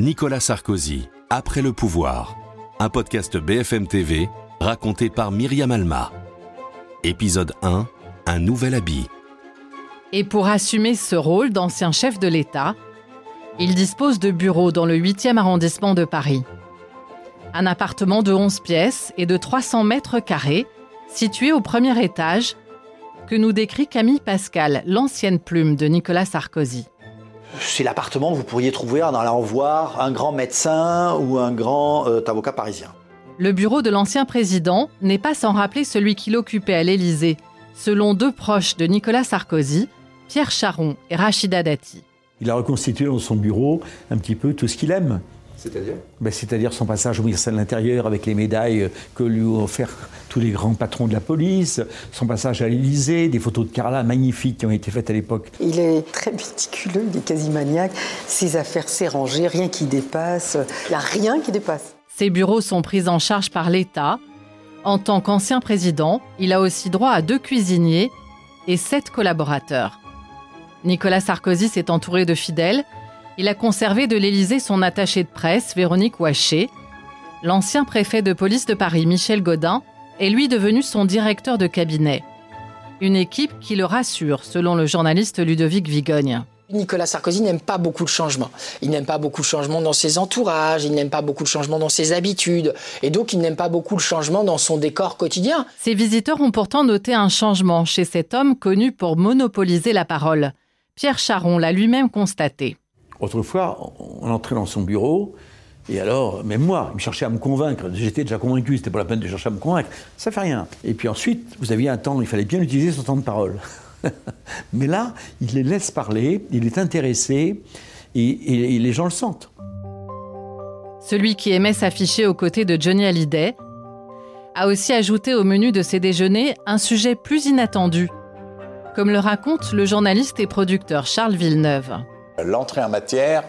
Nicolas Sarkozy, Après le pouvoir, un podcast BFM TV raconté par Myriam Alma. Épisode 1, Un nouvel habit. Et pour assumer ce rôle d'ancien chef de l'État, il dispose de bureaux dans le 8e arrondissement de Paris. Un appartement de 11 pièces et de 300 mètres carrés, situé au premier étage, que nous décrit Camille Pascal, l'ancienne plume de Nicolas Sarkozy. C'est l'appartement que vous pourriez trouver en allant voir un grand médecin ou un grand euh, avocat parisien. Le bureau de l'ancien président n'est pas sans rappeler celui qu'il occupait à l'Élysée, selon deux proches de Nicolas Sarkozy, Pierre Charon et Rachida Dati. Il a reconstitué dans son bureau un petit peu tout ce qu'il aime. C'est-à-dire Ben, C'est-à-dire son passage au ministère de l'Intérieur avec les médailles que lui ont offert tous les grands patrons de la police, son passage à l'Élysée, des photos de Carla magnifiques qui ont été faites à l'époque. Il est très méticuleux, il est quasi maniaque. Ses affaires, c'est rangé, rien qui dépasse. Il n'y a rien qui dépasse. Ses bureaux sont pris en charge par l'État. En tant qu'ancien président, il a aussi droit à deux cuisiniers et sept collaborateurs. Nicolas Sarkozy s'est entouré de fidèles. Il a conservé de l'Élysée son attaché de presse, Véronique Ouaché. L'ancien préfet de police de Paris, Michel Godin, est lui devenu son directeur de cabinet. Une équipe qui le rassure, selon le journaliste Ludovic Vigogne. Nicolas Sarkozy n'aime pas beaucoup de changements. Il n'aime pas beaucoup de changements dans ses entourages, il n'aime pas beaucoup de changements dans ses habitudes, et donc il n'aime pas beaucoup de changements dans son décor quotidien. Ses visiteurs ont pourtant noté un changement chez cet homme connu pour monopoliser la parole. Pierre Charon l'a lui-même constaté. Autrefois, on entrait dans son bureau, et alors, même moi, il me cherchait à me convaincre. J'étais déjà convaincu, c'était pas la peine de chercher à me convaincre. Ça fait rien. Et puis ensuite, vous aviez un temps, il fallait bien utiliser son temps de parole. Mais là, il les laisse parler, il est intéressé, et, et- et les gens le sentent. Celui qui aimait s'afficher aux côtés de Johnny Hallyday a aussi ajouté au menu de ses déjeuners un sujet plus inattendu, comme le raconte le journaliste et producteur Charles Villeneuve. L'entrée en matière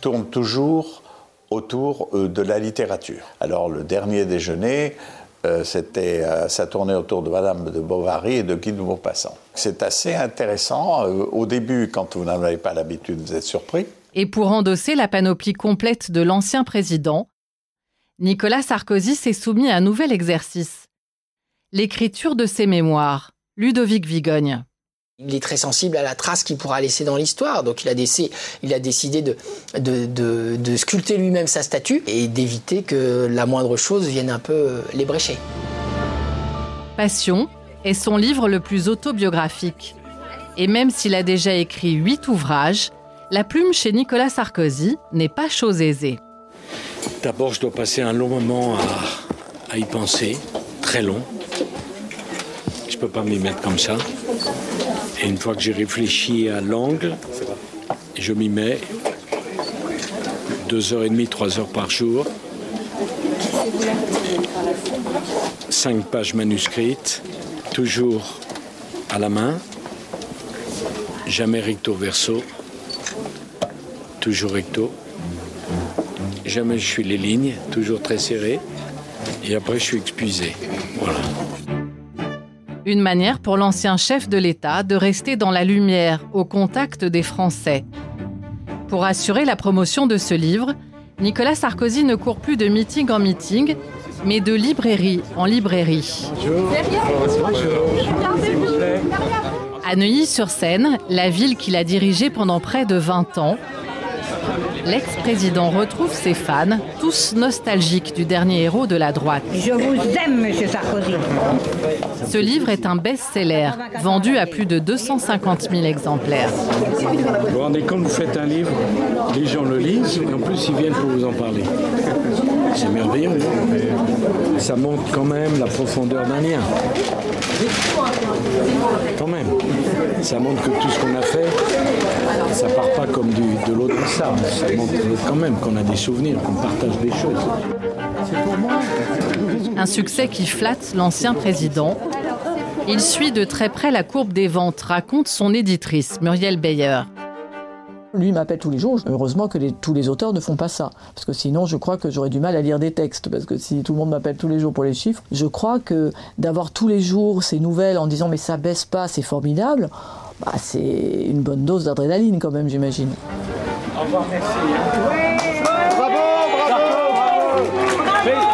tourne toujours autour euh, de la littérature. Alors le dernier déjeuner, euh, euh, ça tournait autour de Madame de Bovary et de Guy de Maupassant. C'est assez intéressant. Au début, quand vous n'en avez pas l'habitude, vous êtes surpris. Et pour endosser la panoplie complète de l'ancien président, Nicolas Sarkozy s'est soumis à un nouvel exercice. L'écriture de ses mémoires. Ludovic Vigogne. Il est très sensible à la trace qu'il pourra laisser dans l'histoire, donc il a, décidé, il a décidé de, de, de- de sculpter lui-même sa statue et d'éviter que la moindre chose vienne un peu l'ébrécher. Passion est son livre le plus autobiographique. Et même s'il a déjà écrit huit ouvrages, la plume chez Nicolas Sarkozy n'est pas chose aisée. D'abord, je dois passer un long moment à, à y penser, très long. Je peux pas m'y mettre comme ça. Une fois que j'ai réfléchi à l'angle, je m'y mets deux heures et demie, trois heures par jour. Cinq pages manuscrites, toujours à la main, jamais recto verso, toujours recto. Jamais je suis les lignes, toujours très serrées. Et après, je suis épuisé. Voilà. Une manière pour l'ancien chef de l'État de rester dans la lumière, au contact des Français. Pour assurer la promotion de ce livre, Nicolas Sarkozy ne court plus de meeting en meeting, mais de librairie en librairie. À Neuilly-sur-Seine, la ville qu'il a dirigée pendant près de 20 ans, l'ex-président retrouve ses fans, tous nostalgiques du dernier héros de la droite. Je vous aime, Monsieur Sarkozy. Ce livre est un best-seller, vendu à plus de 250 000 exemplaires. Vous vous rendez compte, vous faites un livre, les gens le lisent, et en plus, ils viennent pour vous en parler. C'est merveilleux. hein. Ça montre quand même la profondeur d'un lien. Quand même. Ça montre que tout ce qu'on a fait, ça part pas comme du, de l'eau dans ça. Ça montre quand même qu'on a des souvenirs, qu'on partage des choses. Un succès qui flatte l'ancien président. Il suit de très près la courbe des ventes, raconte son éditrice, Muriel Beyer. Lui m'appelle tous les jours. Heureusement que les- tous les auteurs ne font pas ça. Parce que sinon, je crois que j'aurais du mal à lire des textes. Parce que si tout le monde m'appelle tous les jours pour les chiffres, je crois que d'avoir tous les jours ces nouvelles en disant mais ça baisse pas, c'est formidable, bah, c'est une bonne dose d'adrénaline quand même, j'imagine. Au revoir, merci. Bravo, bravo, bravo. bravo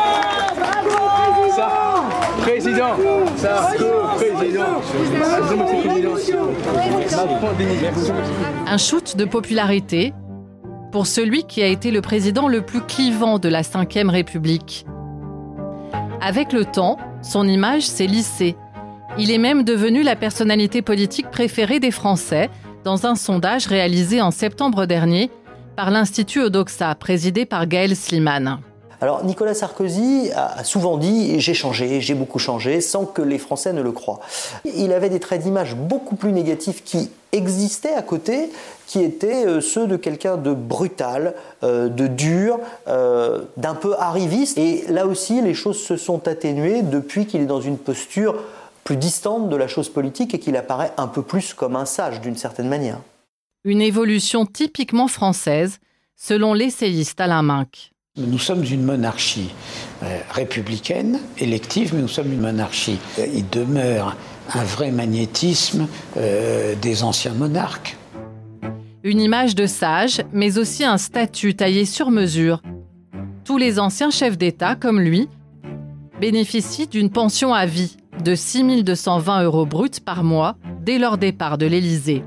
président. Ça, président. Un shoot de popularité pour celui qui a été le président le plus clivant de la Ve République. Avec le temps, son image s'est lissée il est même devenu la personnalité politique préférée des Français dans un sondage réalisé en septembre dernier par l'Institut Odoxa, présidé par Gaël Sliman. Alors Nicolas Sarkozy a souvent dit j'ai changé, j'ai beaucoup changé, sans que les Français ne le croient. Il avait des traits d'image beaucoup plus négatifs qui existaient à côté, qui étaient euh, ceux de quelqu'un de brutal, euh, de dur, euh, d'un peu arriviste. Et là aussi, les choses se sont atténuées depuis qu'il est dans une posture plus distante de la chose politique et qu'il apparaît un peu plus comme un sage d'une certaine manière. Une évolution typiquement française, selon l'essayiste Alain Minck. Nous sommes une monarchie euh, républicaine, élective, mais nous sommes une monarchie. Euh, il demeure un vrai magnétisme euh, des anciens monarques. Une image de sage, mais aussi un statut taillé sur mesure. Tous les anciens chefs d'État, comme lui, bénéficient d'une pension à vie de 6 220 euros bruts par mois dès leur départ de l'Élysée.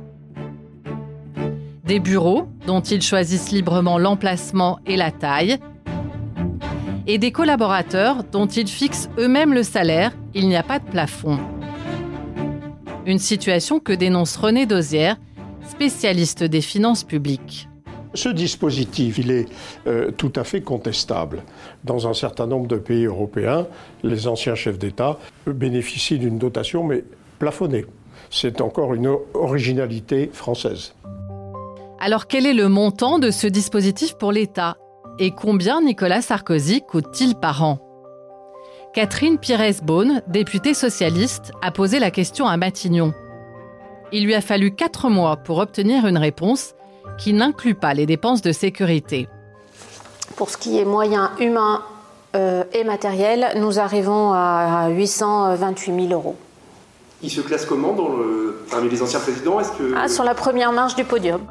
Des bureaux dont ils choisissent librement l'emplacement et la taille, et des collaborateurs dont ils fixent eux-mêmes le salaire, il n'y a pas de plafond. Une situation que dénonce René Dosière, spécialiste des finances publiques. Ce dispositif, il est euh, tout à fait contestable. Dans un certain nombre de pays européens, les anciens chefs d'État bénéficient d'une dotation, mais plafonnée. C'est encore une originalité française. Alors quel est le montant de ce dispositif pour l'État? Et combien Nicolas Sarkozy coûte-t-il par an? Catherine Pires-Beaune, députée socialiste, a posé la question à Matignon. Il lui a fallu quatre mois pour obtenir une réponse qui n'inclut pas les dépenses de sécurité. Pour ce qui est moyen humain euh, et matériel, nous arrivons à 828 000 euros. Il se classe comment dans le, parmi les anciens présidents? Est-ce que... Ah, sur la première marche du podium.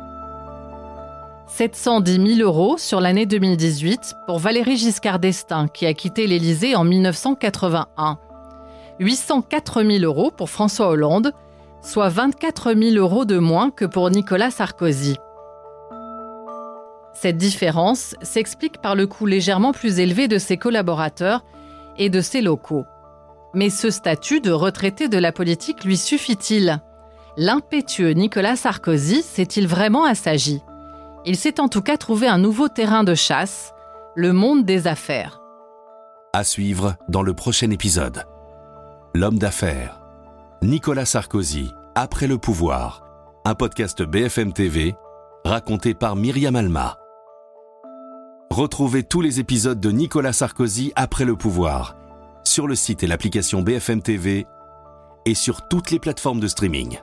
710 000 euros sur l'année 2018 pour Valérie Giscard d'Estaing, qui a quitté l'Élysée en 1981. 804 000 euros pour François Hollande, soit 24 000 euros de moins que pour Nicolas Sarkozy. Cette différence s'explique par le coût légèrement plus élevé de ses collaborateurs et de ses locaux. Mais ce statut de retraité de la politique lui suffit-il? L'impétueux Nicolas Sarkozy s'est-il vraiment assagi? Il s'est en tout cas trouvé un nouveau terrain de chasse, le monde des affaires. À suivre dans le prochain épisode. L'homme d'affaires. Nicolas Sarkozy, Après le pouvoir. Un podcast BFM TV, raconté par Myriam Alma. Retrouvez tous les épisodes de Nicolas Sarkozy Après le pouvoir sur le site et l'application BFM TV et sur toutes les plateformes de streaming.